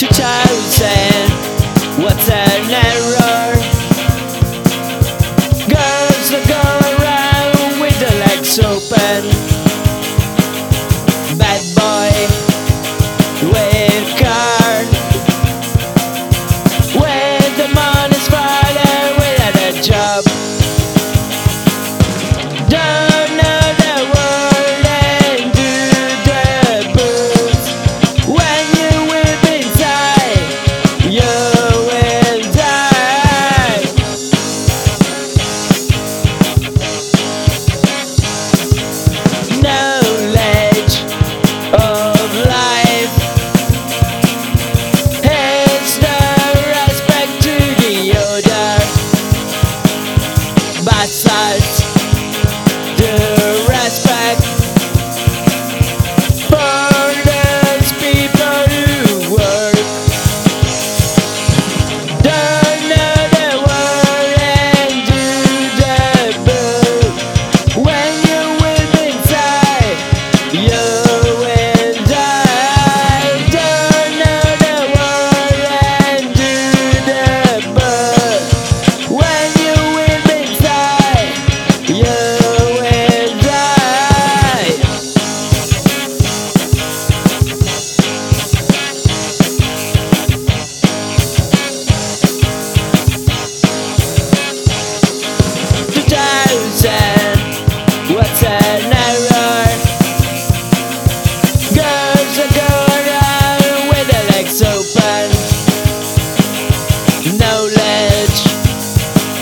2000 What's an error? Girls that go around with their legs open. Bad boy Wait. do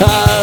Uh,